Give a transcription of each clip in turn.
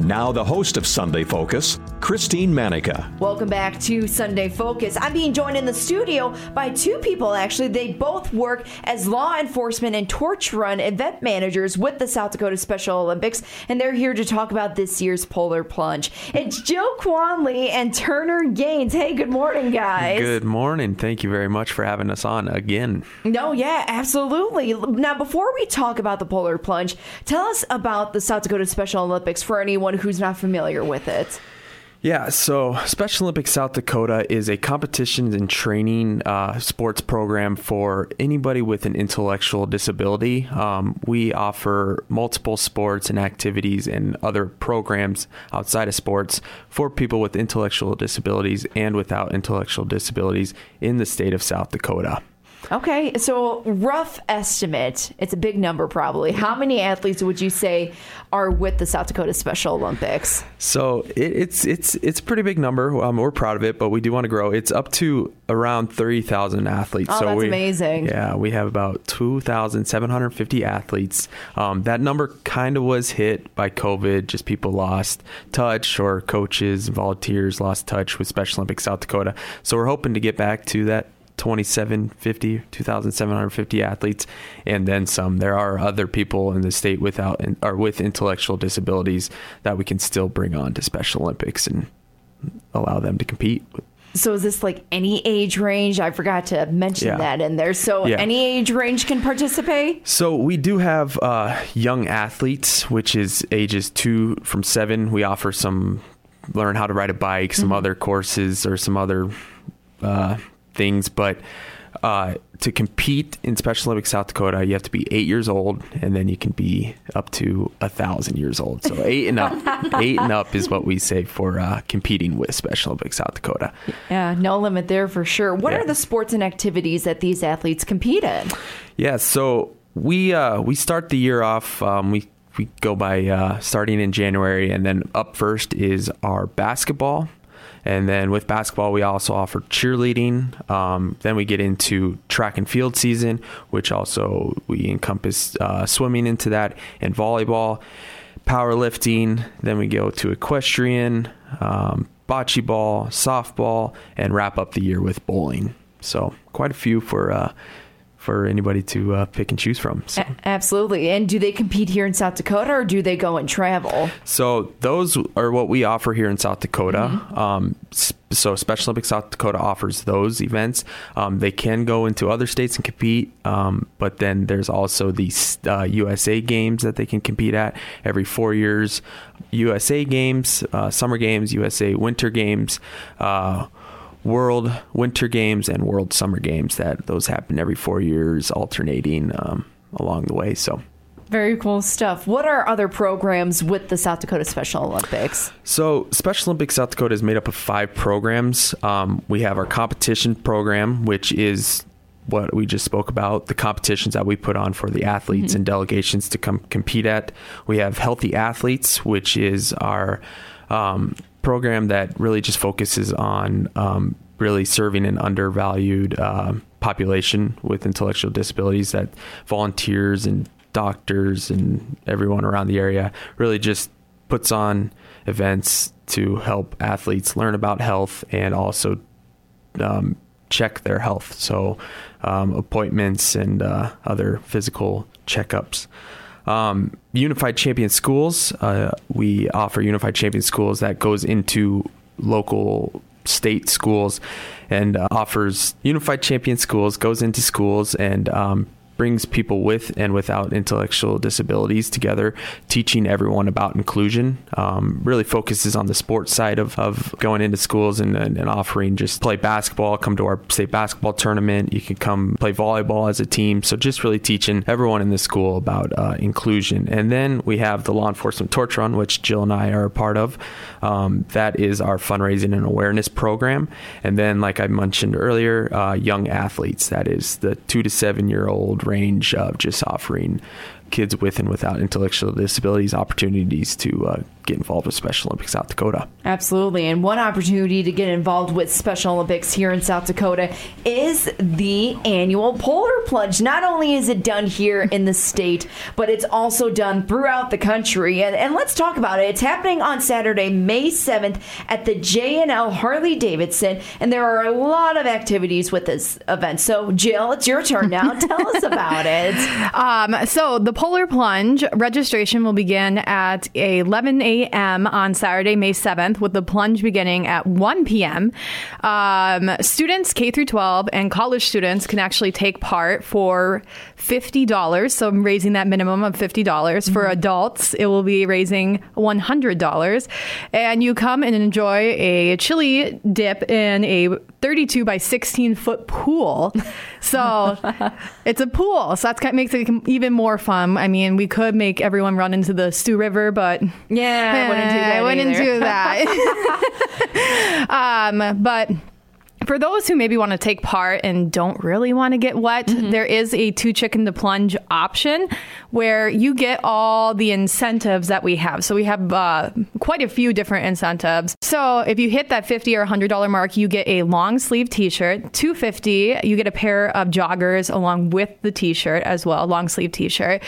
Now, the host of Sunday Focus, Christine Manica. Welcome back to Sunday Focus. I'm being joined in the studio by two people, actually. They both work as law enforcement and torch run event managers with the South Dakota Special Olympics, and they're here to talk about this year's Polar Plunge. It's Jill Quanley and Turner Gaines. Hey, good morning, guys. Good morning. Thank you very much for having us on again. No, yeah, absolutely. Now, before we talk about the Polar Plunge, tell us about the South Dakota Special Olympics for anyone who's not familiar with it. Yeah, so Special Olympics South Dakota is a competitions and training uh, sports program for anybody with an intellectual disability. Um, we offer multiple sports and activities and other programs outside of sports for people with intellectual disabilities and without intellectual disabilities in the state of South Dakota. Okay, so rough estimate, it's a big number probably. How many athletes would you say are with the South Dakota Special Olympics? So it, it's it's it's a pretty big number. Um, we're proud of it, but we do want to grow. It's up to around thirty thousand athletes. Oh, so that's we, amazing. Yeah, we have about two thousand seven hundred fifty athletes. Um, that number kind of was hit by COVID. Just people lost touch, or coaches, volunteers lost touch with Special Olympics South Dakota. So we're hoping to get back to that 2750 2750 athletes and then some there are other people in the state without or with intellectual disabilities that we can still bring on to special olympics and allow them to compete So is this like any age range? I forgot to mention Yeah. that in there. So Yeah. any age range can participate? So we do have uh, young athletes, which is ages two from seven. We offer some learn how to ride a bike, some other courses, or some other uh, things. But uh, to compete in Special Olympics South Dakota, you have to be eight years old, and then you can be up to a thousand years old. So eight and up, eight and up is what we say for uh, competing with Special Olympics South Dakota. Yeah, no limit there for sure. What Yeah. are the sports and activities that these athletes compete in? Yeah, so we uh, we start the year off. Um, we we go by uh, starting in January, and then up first is our basketball, and then with basketball we also offer cheerleading. Um, then we get into track and field season, which also we encompass uh, swimming into that, and volleyball, powerlifting. Then we go to equestrian, um, bocce ball, softball, and wrap up the year with bowling. So quite a few for. Uh, for anybody to uh, pick and choose from. So, A- absolutely. And do they compete here in South Dakota or do they go and travel? so those are what we offer here in South Dakota. Um, so Special Olympics South Dakota offers those events. Um, they can go into other states and compete, um, but then there's also the uh, USA Games that they can compete at every four years. USA Games, uh, Summer Games, USA Winter Games. World Winter Games and World Summer Games. That those happen every four years, alternating um, along the way. So, Very cool stuff. What are other programs with the South Dakota Special Olympics? so Special Olympics South Dakota is made up of five programs. Um, we have our competition program, which is what we just spoke about the competitions that we put on for the athletes and delegations to come compete at. We have Healthy Athletes, which is our um, program that really just focuses on um, really serving an undervalued uh, population with intellectual disabilities that volunteers and doctors and everyone around the area really just puts on events to help athletes learn about health and also um, check their health. So, um, appointments and uh, other physical checkups. Um, Unified Champion Schools, uh, we offer Unified Champion Schools that goes into local state schools and uh, offers Unified Champion Schools, goes into schools and um, brings people with and without intellectual disabilities together, teaching everyone about inclusion. Um, really focuses on the sports side of, of going into schools and, and, and offering just play basketball, come to our state basketball tournament. You can come play volleyball as a team. So just really teaching everyone in the school about uh, inclusion. And then we have the law enforcement torch run, which Jill and I are a part of. Um, that is our fundraising and awareness program. And then, like I mentioned earlier, uh, young athletes. That is the two to seven year old range of just offering kids with and without intellectual disabilities opportunities to uh, get involved with Special Olympics South Dakota. Absolutely. And one opportunity to get involved with Special Olympics here in South Dakota is the annual Polar Plunge. Not only is it done here in the state, but it's also done throughout the country. And, and let's talk about it. It's happening on Saturday, May 7th at the J&L Harley Davidson. And there are a lot of activities with this event. So, Jill, it's your turn now. Tell us about it. Um, so, the Polar Plunge registration will begin at 11 a.m. on Saturday, May 7th, with the plunge beginning at 1 p.m. Um, students K through 12 and college students can actually take part for $50. So I'm raising that minimum of 50. dollars For Mm-hmm. adults, it will be raising $100. And you come and enjoy a chilly dip in a 32 by 16 foot pool. So it's a pool. So that's kind of makes it even more fun. I mean, we could make everyone run into the Sioux River, but Yeah, I wouldn't do that. I wouldn't either. do that. um, but for those who maybe want to take part and don't really want to get wet, Mm-hmm. there is a too chicken to plunge option where you get all the incentives that we have. So we have uh, quite a few different incentives. So if you hit that fifty or hundred dollar mark, you get a long sleeve T-shirt. Two fifty, you get a pair of joggers along with the T-shirt as well, long sleeve T-shirt.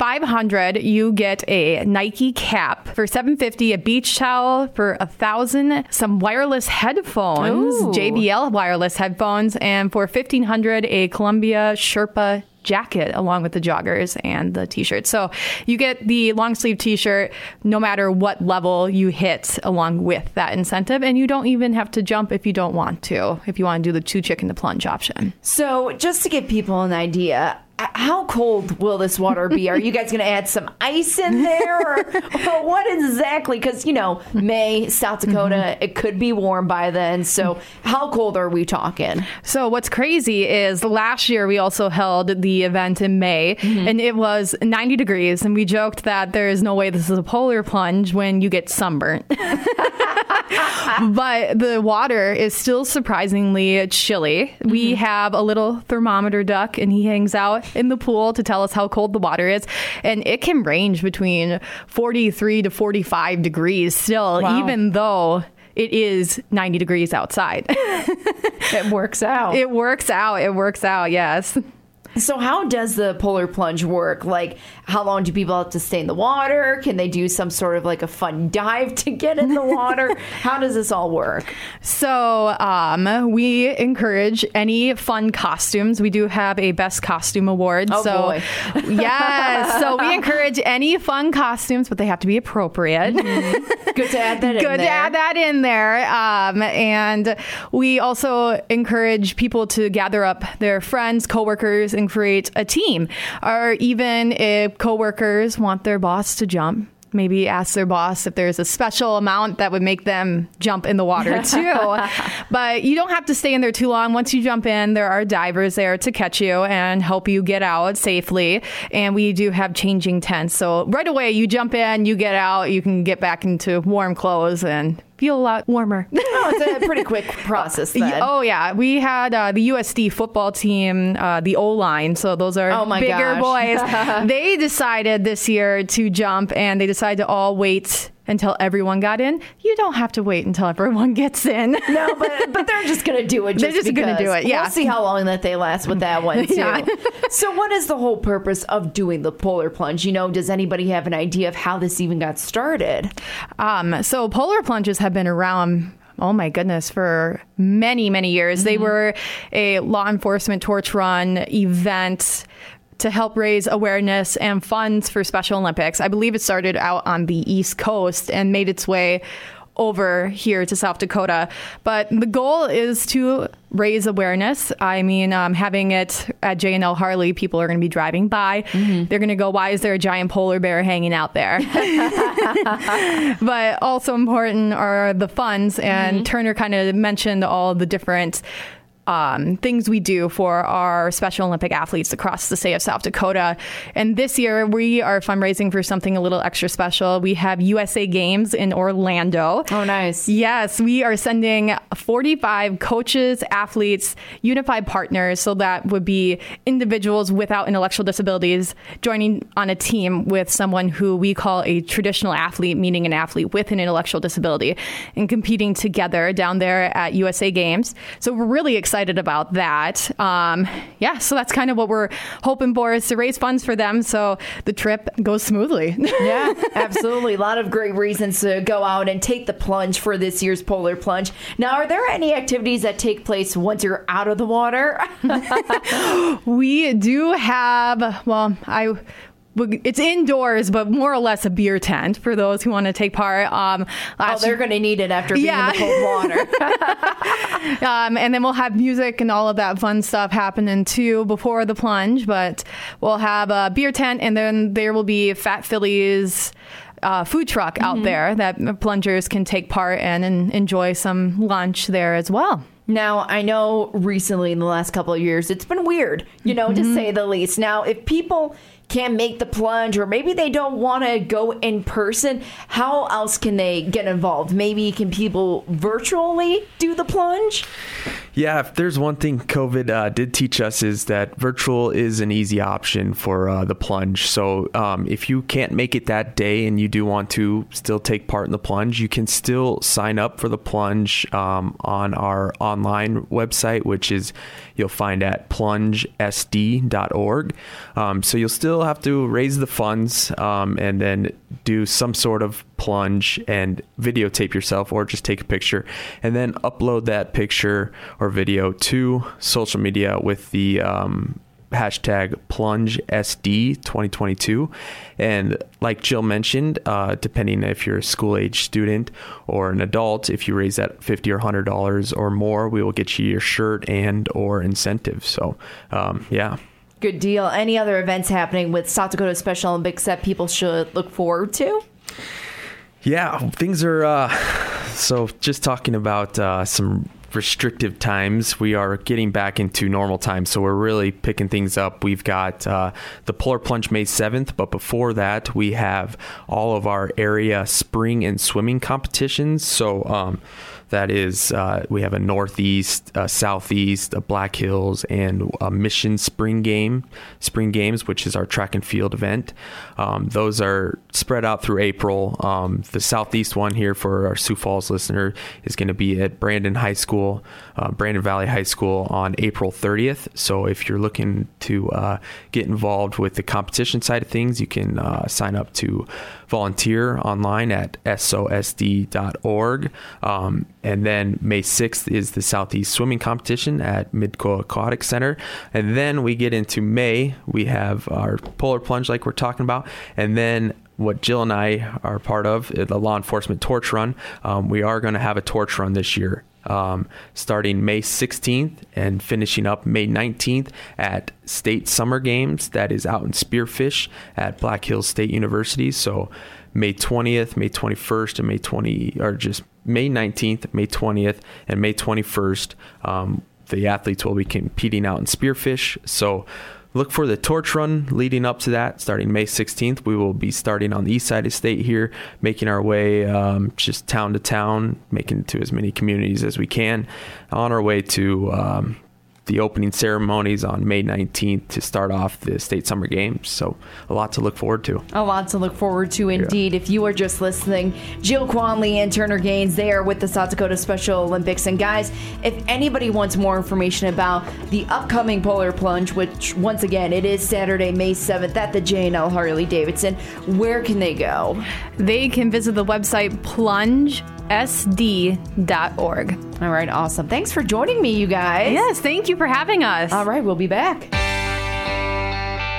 Five hundred, you get a Nike cap. For seven fifty, a beach towel. For a thousand, some wireless headphones, Ooh. JBL wireless headphones, and for fifteen hundred, a Columbia Sherpa jacket along with the joggers and the t-shirt. So you get the long sleeve t-shirt no matter what level you hit along with that incentive and you don't even have to jump if you don't want to if you want to do the too chicken to plunge option. So, just to give people an idea, how cold will this water be? Are you guys going to add some ice in there? Or, or what exactly? Because, you know, May, South Dakota, Mm-hmm. it could be warm by then. So, how cold are we talking? So what's crazy is last year we also held the event in May and it was 90 degrees and we joked that there is no way this is a polar plunge when you get sunburnt. but the water is still surprisingly chilly. We have a little thermometer duck and he hangs out in the pool to tell us how cold the water is and it can range between 43 to 45 degrees still Wow. even though it is 90 degrees outside. It works out. It works out. It works out. Yes. So, how does the polar plunge work? Like, how long do people have to stay in the water? Can they do some sort of like a fun dive to get in the water? how does this all work? So um, we encourage any fun costumes. We do have a best costume award. Oh, so boy. yes. So we encourage any fun costumes, but they have to be appropriate. Good to add that in Good there. to add that in there. Um, and we also encourage people to gather up their friends, coworkers, and create a team. Or even if coworkers want their boss to jump. Maybe ask their boss if there's a special amount that would make them jump in the water too. but you don't have to stay in there too long. Once you jump in, there are divers there to catch you and help you get out safely. And we do have changing tents. So right away, you jump in, you get out, you can get back into warm clothes and feel a lot warmer. Oh, it's a pretty quick process then. Oh yeah, we had uh, the USD football team, uh, the O line. So those are Oh, my bigger gosh. boys. they decided this year to jump, and they decided to all wait until everyone got in. You don't have to wait until everyone gets in. No, but but they're just gonna do it. Just They're just gonna do it, yeah. we'll see how long that they last with that one too. Yeah. so, what is the whole purpose of doing the polar plunge? You know, does anybody have an idea of how this even got started? Um, so polar plunges have been around. Oh my goodness, for many, many years. They were a law enforcement torch run event to help raise awareness and funds for Special Olympics. I believe it started out on the East Coast and made its way over here to South Dakota. But the goal is to raise awareness. I mean, um, having it at J&L Harley, people are going to be driving by. They're going to go, why is there a giant polar bear hanging out there? but also important are the funds. And Turner kind of mentioned all the different um, things we do for our Special Olympic athletes across the state of South Dakota. And this year, we are fundraising for something a little extra special. We have USA Games in Orlando. Oh, nice. Yes, we are sending 45 coaches, athletes, unified partners. So that would be individuals without intellectual disabilities joining on a team with someone who we call a traditional athlete, meaning an athlete with an intellectual disability, and competing together down there at USA Games. So we're really excited about that. Um, yeah, so that's kind of what we're hoping for is to raise funds for them so the trip goes smoothly. yeah, absolutely. A lot of great reasons to go out and take the plunge for this year's Polar Plunge. Now, are there any activities that take place once you're out of the water? we do have, well, I it's indoors, but more or less a beer tent for those who want to take part. Um, oh, they're going to need it after being yeah. in the cold water. um, and then we'll have music and all of that fun stuff happening too before the plunge. But we'll have a beer tent, and then there will be Fat Phillies. Uh, food truck mm-hmm. out there that plungers can take part in and enjoy some lunch there as well. Now, I know recently in the last couple of years, it's been weird, you know, mm-hmm. to say the least. Now, if people can't make the plunge or maybe they don't want to go in person, how else can they get involved? Maybe can people virtually do the plunge? Yeah, if there's one thing COVID uh, did teach us is that virtual is an easy option for uh, the plunge. So um, if you can't make it that day and you do want to still take part in the plunge, you can still sign up for the plunge um, on our online website, which is you'll find at plungesd.org. Um, so you'll still have to raise the funds um, and then do some sort of plunge and videotape yourself or just take a picture and then upload that picture or video to social media with the um, hashtag plungesd 2022 and like jill mentioned uh, depending if you're a school age student or an adult if you raise that 50 or 100 dollars or more we will get you your shirt and or incentive so um, yeah. Good deal. Any other events happening with south dakota special olympics that people should look forward to yeah things are uh, so just talking about uh, some restrictive times. We are getting back into normal times, so we're really picking things up. We've got uh, the Polar Plunge May 7th, but before that, we have all of our area spring and swimming competitions. So, um, that is, uh, we have a Northeast, a Southeast, a Black Hills, and a Mission Spring Game, Spring Games, which is our track and field event. Um, those are spread out through April. Um, the Southeast one here for our Sioux Falls listener is going to be at Brandon High School, uh, Brandon Valley High School on April 30th. So if you're looking to uh, get involved with the competition side of things, you can uh, sign up to volunteer online at sosd.org. Um, and then May 6th is the Southeast Swimming Competition at Midco Aquatic Center. And then we get into May, we have our polar plunge, like we're talking about. And then what Jill and I are part of, the law enforcement torch run. Um, we are going to have a torch run this year. Um, starting May 16th and finishing up May 19th at State Summer Games. That is out in Spearfish at Black Hills State University. So May 20th, May 21st, and May 20, or just May 19th, May 20th, and May 21st. Um, the athletes will be competing out in Spearfish. So look for the torch run leading up to that starting May 16th. We will be starting on the east side of state here, making our way um, just town to town, making to as many communities as we can on our way to um, the opening ceremonies on May 19th to start off the state summer games. So a lot to look forward to. A lot to look forward to indeed. Yeah. If you are just listening, Jill Quanley and Turner Gaines, they are with the South Dakota Special Olympics. And guys, if anybody wants more information about the upcoming Polar Plunge, which once again it is Saturday, May 7th at the J&L Harley Davidson, where can they go? They can visit the website plunge sd.org. All right, awesome. Thanks for joining me, you guys. Yes, thank you for having us. All right, we'll be back.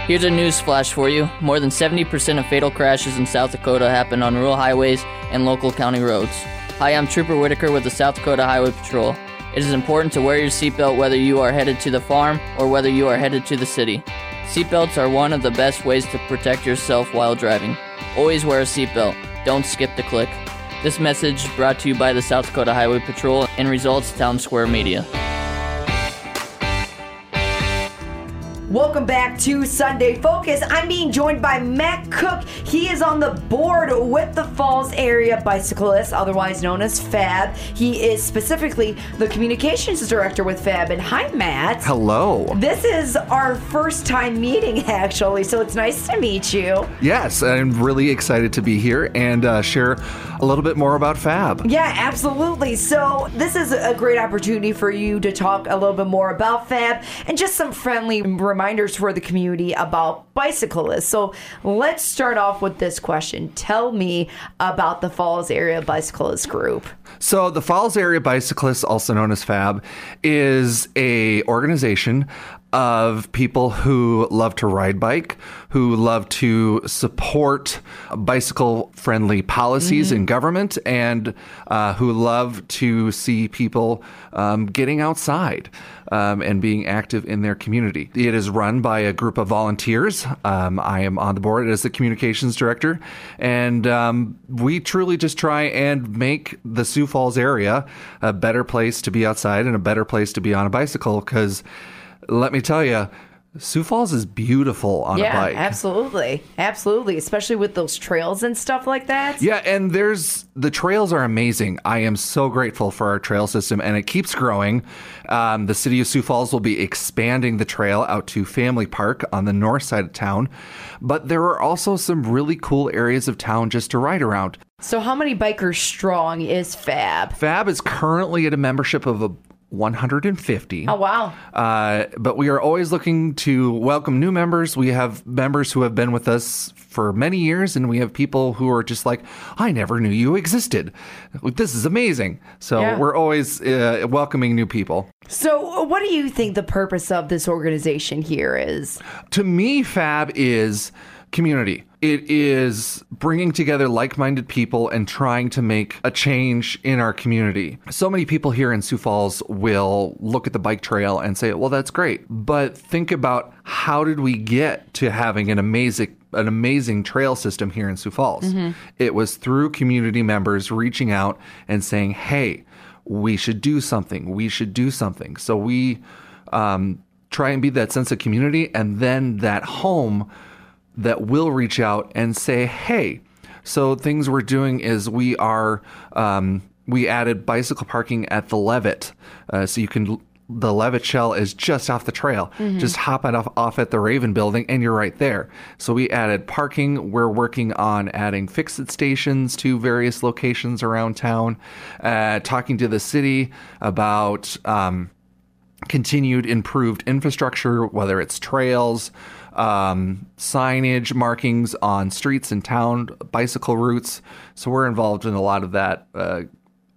Here's a news flash for you. More than 70% of fatal crashes in South Dakota happen on rural highways and local county roads. Hi, I'm Trooper Whitaker with the South Dakota Highway Patrol. It is important to wear your seatbelt whether you are headed to the farm or whether you are headed to the city. Seatbelts are one of the best ways to protect yourself while driving. Always wear a seatbelt. Don't skip the click. This message brought to you by the South Dakota Highway Patrol and Results Town Square Media. Welcome back to Sunday Focus. I'm being joined by Matt Cook. He is on the board with the Falls Area Bicyclists, otherwise known as FAB. He is specifically the communications director with FAB. And hi, Matt. Hello. This is our first time meeting, actually, so it's nice to meet you. Yes, I'm really excited to be here and uh, share a little bit more about Fab. Yeah, absolutely. So, this is a great opportunity for you to talk a little bit more about FAB and just some friendly reminders for the community about bicyclists. So, let's start off with this question. Tell me about the Falls Area Bicyclist Group. So the Falls Area Bicyclists, also known as FAB, is a organization of people who love to ride bike, who love to support bicycle friendly policies in government, and uh, who love to see people um, getting outside um, and being active in their community. It is run by a group of volunteers. Um, I am on the board as the communications director, and um, we truly just try and make the Sioux Falls area a better place to be outside and a better place to be on a bicycle because let me tell you, Sioux Falls is beautiful on yeah, a bike. absolutely. Absolutely. Especially with those trails and stuff like that. Yeah, and there's the trails are amazing. I am so grateful for our trail system, and it keeps growing. Um, the city of Sioux Falls will be expanding the trail out to Family Park on the north side of town, but there are also some really cool areas of town just to ride around. So, how many bikers strong is Fab? Fab is currently at a membership of a 150. Oh, wow. Uh, but we are always looking to welcome new members. We have members who have been with us for many years, and we have people who are just like, I never knew you existed. This is amazing. So Yeah. we're always uh, welcoming new people. So, what do you think the purpose of this organization here is? To me, Fab is community. It is bringing together like minded people and trying to make a change in our community. So many people here in Sioux Falls will look at the bike trail and say, well, that's great. But think about how did we get to having an amazing an amazing trail system here in Sioux Falls. It was through community members reaching out and saying, "Hey, we should do something. We should do something." So we um, try and be that sense of community, and then that home that will reach out and say, "Hey." So things we're doing is we are um, we added bicycle parking at the Levitt, uh, so you can. The Levitt Shell is just off the trail. Just hop off, off at the Raven building and you're right there. So we added parking. We're working on adding fix it stations to various locations around town, uh, talking to the city about um, continued improved infrastructure, whether it's trails, um, signage, markings on streets and town, bicycle routes. So we're involved in a lot of that uh,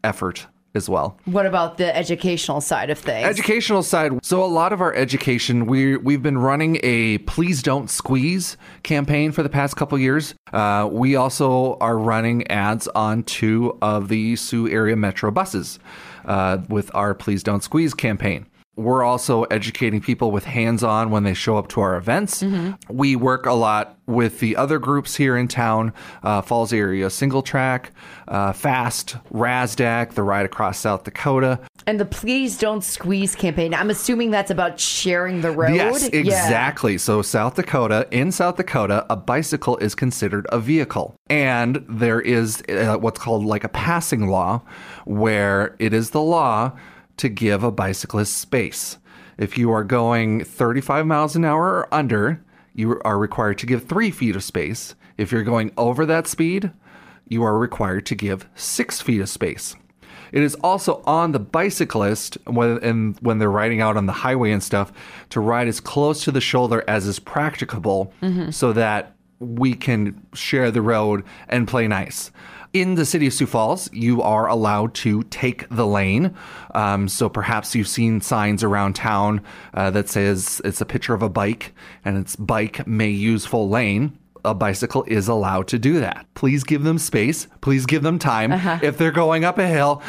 effort as well. What about the educational side of things? Educational side. So a lot of our education, we we've been running a "Please Don't Squeeze" campaign for the past couple years. Uh, we also are running ads on two of the Sioux area metro buses uh, with our "Please Don't Squeeze" campaign. We're also educating people with hands on when they show up to our events. We work a lot with the other groups here in town uh, Falls Area Single Track, uh, FAST, RASDAK, the Ride Across South Dakota. and the Please Don't Squeeze campaign. I'm assuming that's about sharing the road. Yes, Yeah. exactly. So, South Dakota, in South Dakota, a bicycle is considered a vehicle. And there is uh, what's called like a passing law, where it is the law to give a bicyclist space. If you are going 35 miles an hour or under, you are required to give three feet of space. If you're going over that speed, you are required to give six feet of space. It is also on the bicyclist when and when they're riding out on the highway and stuff to ride as close to the shoulder as is practicable, mm-hmm. so that we can share the road and play nice. In the city of Sioux Falls, you are allowed to take the lane. Um, so perhaps you've seen signs around town uh, that says it's a picture of a bike and it's bike may use full lane a bicycle is allowed to do that. Please give them space. Please give them time. If they're going up a hill,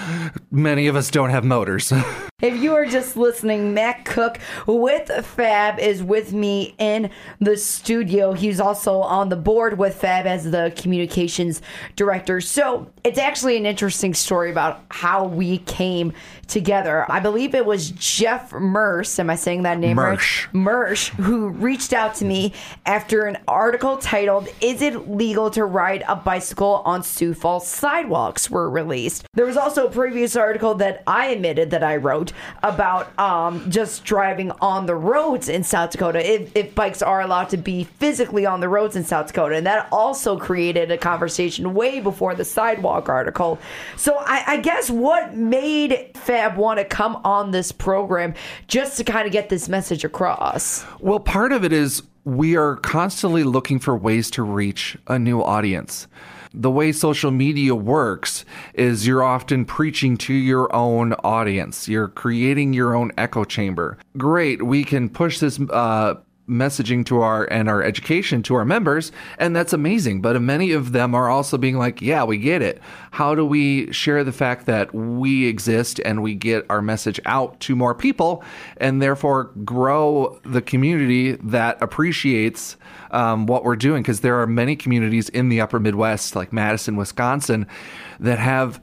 many of us don't have motors. If you are just listening, Matt Cook with Fab is with me in the studio. He's also on the board with Fab as the communications director. So it's actually an interesting story about how we came together. I believe it was Jeff Merce. Am I saying that name Mersch. right? Mersch, who reached out to me after an article titled "Is it legal to ride a bicycle on Sioux Falls sidewalks?" were released. There was also a previous article that I admitted that I wrote about um, just driving on the roads in South Dakota. If, if bikes are allowed to be physically on the roads in South Dakota, and that also created a conversation way before the sidewalk article. So I, I guess what made Fab want to come on this program just to kind of get this message across. Well, part of it is we are constantly looking for ways to reach a new audience. The way social media works is you're often preaching to your own audience. You're creating your own echo chamber. Great, we can push this uh, messaging to our and our education to our members and that's amazing. But many of them are also being like yeah we get it. How do we share the fact that we exist and we get our message out to more people and therefore grow the community that appreciates um, what we're doing? Because there are many communities in the upper midwest like madison wisconsin that have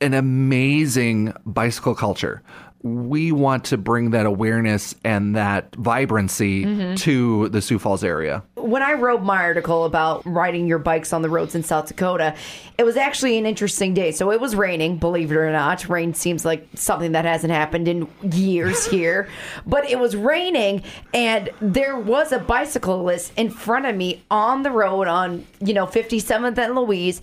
an amazing bicycle culture we want to bring that awareness and that vibrancy mm-hmm. to the Sioux Falls area. When I wrote my article about riding your bikes on the roads in South Dakota, it was actually an interesting day. So it was raining, believe it or not. Rain seems like something that hasn't happened in years here. But it was raining and there was a bicyclist in front of me on the road on, you know, 57th and Louise.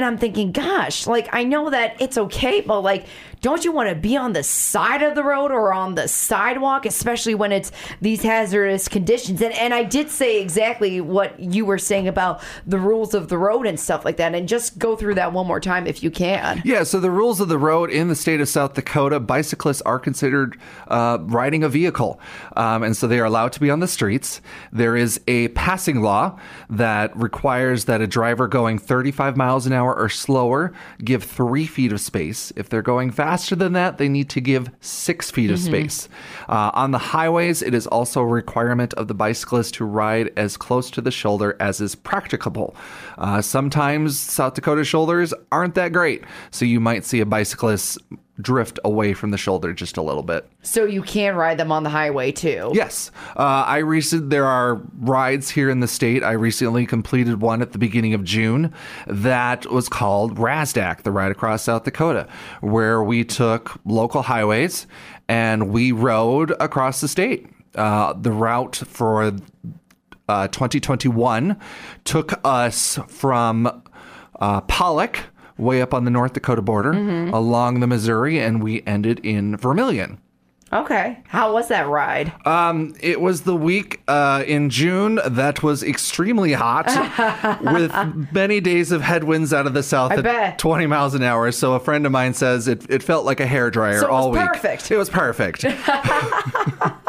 And I'm thinking, gosh, like I know that it's okay, but like, don't you want to be on the side of the road or on the sidewalk, especially when it's these hazardous conditions? And and I did say exactly what you were saying about the rules of the road and stuff like that. And just go through that one more time if you can. Yeah, so the rules of the road in the state of South Dakota, bicyclists are considered uh, riding a vehicle. Um, and so they are allowed to be on the streets. There is a passing law that requires that a driver going 35 miles an hour or slower give three feet of space. If they're going faster than that, they need to give six feet of space. Uh, on the highways, it is also a requirement of the bicyclist to ride as close to the shoulder as is practicable. Uh, sometimes South Dakota shoulders aren't that great, so you might see a bicyclist drift away from the shoulder just a little bit. So you can ride them on the highway too. Yes, uh, I recent there are rides here in the state. I recently completed one at the beginning of June that was called RASDAK, the Ride Across South Dakota, where we took local highways and we rode across the state. Uh, the route for uh, 2021 took us from uh, Pollock, way up on the North Dakota border, along the Missouri, and we ended in Vermillion. Okay. How was that ride? Um, it was the week uh, in June that was extremely hot, with many days of headwinds out of the south I at bet. 20 miles an hour. So a friend of mine says it, it felt like a hair dryer So it was all week. perfect. It was perfect.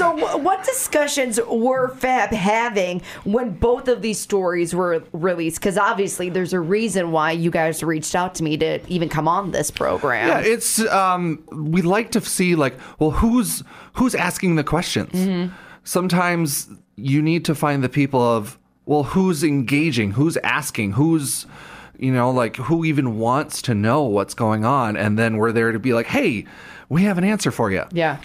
So, wh- what discussions were Fab having when both of these stories were released? Because obviously, there's a reason why you guys reached out to me to even come on this program. Yeah, it's um we like to see like, well, who's who's asking the questions? Mm-hmm. Sometimes you need to find the people of well, who's engaging, who's asking, who's you know, like who even wants to know what's going on and then we're there to be like, "Hey, we have an answer for you." yeah.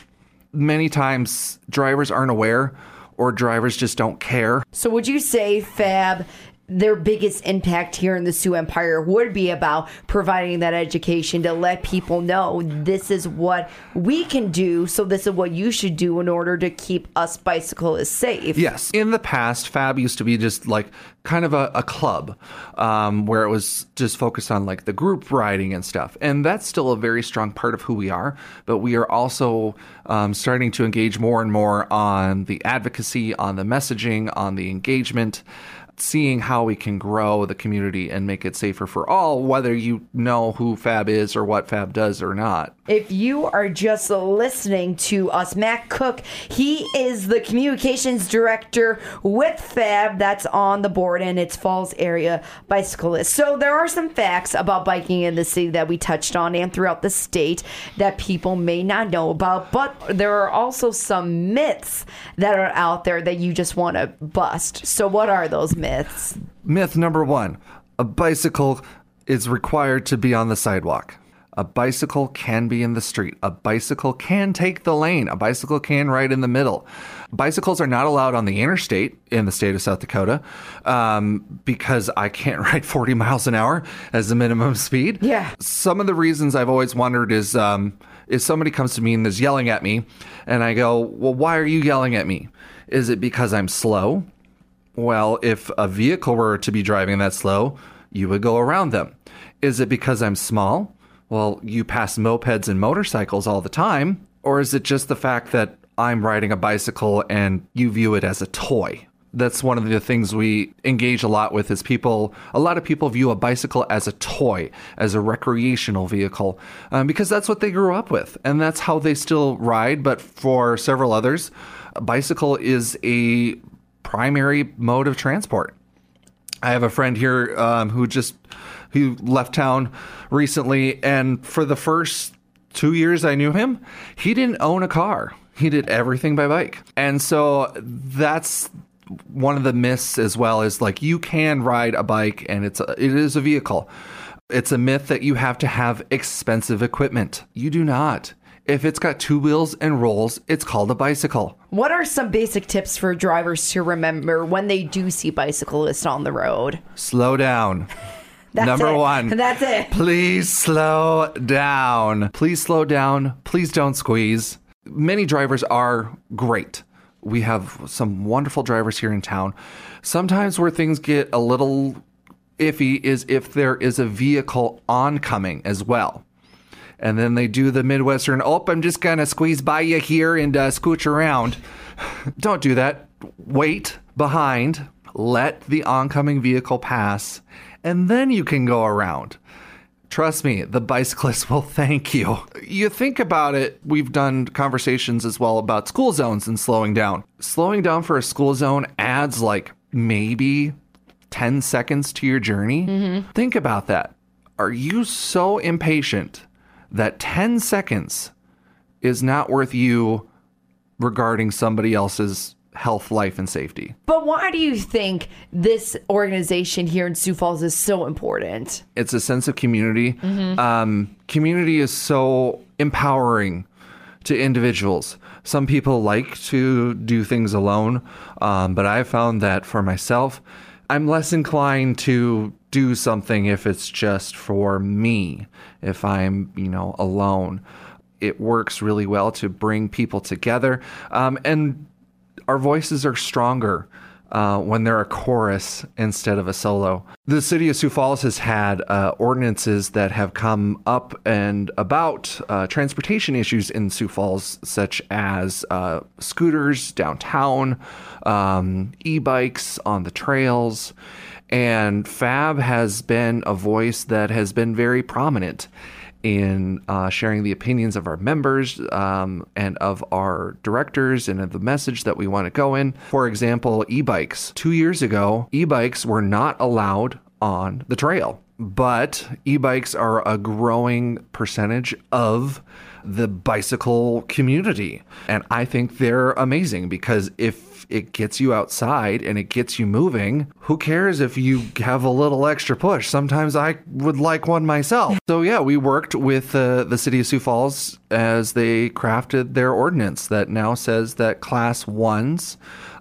Many times drivers aren't aware or drivers just don't care. So, would you say Fab? Their biggest impact here in the Sioux Empire would be about providing that education to let people know this is what we can do, so this is what you should do in order to keep us bicyclists safe. Yes. In the past, Fab used to be just like kind of a, a club um, where it was just focused on like the group riding and stuff. And that's still a very strong part of who we are. But we are also um, starting to engage more and more on the advocacy, on the messaging, on the engagement. Seeing how we can grow the community and make it safer for all, whether you know who Fab is or what Fab does or not. If you are just listening to us, Matt Cook, he is the communications director with Fab that's on the board and it's Falls area bicyclist. So there are some facts about biking in the city that we touched on and throughout the state that people may not know about, but there are also some myths that are out there that you just want to bust. So what are those myths? Myth number one a bicycle is required to be on the sidewalk. A bicycle can be in the street. A bicycle can take the lane. A bicycle can ride in the middle. Bicycles are not allowed on the interstate in the state of South Dakota um, because I can't ride 40 miles an hour as the minimum speed. Yeah. Some of the reasons I've always wondered is um, if somebody comes to me and is yelling at me, and I go, Well, why are you yelling at me? Is it because I'm slow? Well, if a vehicle were to be driving that slow, you would go around them. Is it because I'm small? Well, you pass mopeds and motorcycles all the time. Or is it just the fact that I'm riding a bicycle and you view it as a toy? That's one of the things we engage a lot with is people, a lot of people view a bicycle as a toy, as a recreational vehicle, um, because that's what they grew up with. And that's how they still ride. But for several others, a bicycle is a primary mode of transport. I have a friend here um, who just who left town recently, and for the first two years I knew him, he didn't own a car. He did everything by bike, and so that's one of the myths as well. Is like you can ride a bike, and it's a, it is a vehicle. It's a myth that you have to have expensive equipment. You do not. If it's got two wheels and rolls, it's called a bicycle. What are some basic tips for drivers to remember when they do see bicyclists on the road? Slow down. That's Number it. one. That's it. Please slow down. Please slow down. Please don't squeeze. Many drivers are great. We have some wonderful drivers here in town. Sometimes where things get a little iffy is if there is a vehicle oncoming as well. And then they do the Midwestern, oh, I'm just going to squeeze by you here and uh, scooch around. Don't do that. Wait behind, let the oncoming vehicle pass, and then you can go around. Trust me, the bicyclist will thank you. You think about it, we've done conversations as well about school zones and slowing down. Slowing down for a school zone adds like maybe 10 seconds to your journey. Think about that. Are you so impatient that 10 seconds is not worth you regarding somebody else's health, life, and safety? But why do you think this organization here in Sioux Falls is so important? it's a sense of community. Um, community is so empowering to individuals. Some people like to do things alone, um, but I found that for myself, I'm less inclined to do something if it's just for me, if I'm, you know, alone. It works really well to bring people together. Um, and our voices are stronger uh, when they're a chorus instead of a solo. The city of Sioux Falls has had uh, ordinances that have come up and about uh, transportation issues in Sioux Falls, such as uh, scooters downtown, um, e bikes on the trails. And Fab has been a voice that has been very prominent in uh, sharing the opinions of our members um, and of our directors and of the message that we want to go in. For example, e bikes. Two years ago, e bikes were not allowed on the trail, but e bikes are a growing percentage of the bicycle community. And I think they're amazing because if it gets you outside and it gets you moving, who cares if you have a little extra push? Sometimes I would like one myself. So, yeah, we worked with uh, the city of Sioux Falls as they crafted their ordinance that now says that class ones.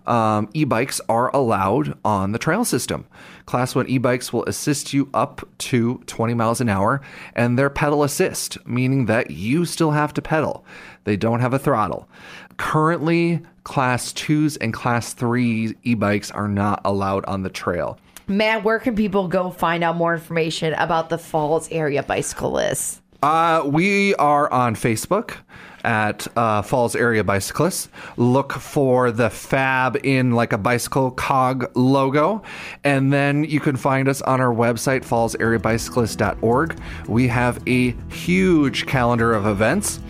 Um, e-bikes are allowed on the trail system. Class 1 e-bikes will assist you up to 20 miles an hour and they're pedal assist, meaning that you still have to pedal. They don't have a throttle. Currently, class 2s and class 3 e-bikes are not allowed on the trail. Matt, where can people go find out more information about the Falls area bicyclists? Uh, we are on Facebook at uh, Falls Area Bicyclists. Look for the Fab in like a bicycle cog logo. And then you can find us on our website, fallsareabicyclist.org. We have a huge calendar of events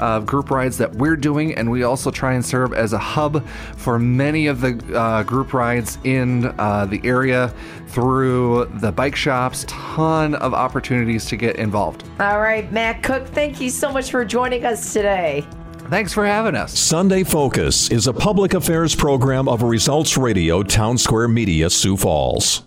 of group rides that we're doing, and we also try and serve as a hub for many of the uh, group rides in uh, the area through the bike shops. Ton of opportunities to get involved. All right, Matt Cook, thank you so much for joining us today. Thanks for having us. Sunday Focus is a public affairs program of Results Radio Town Square Media, Sioux Falls.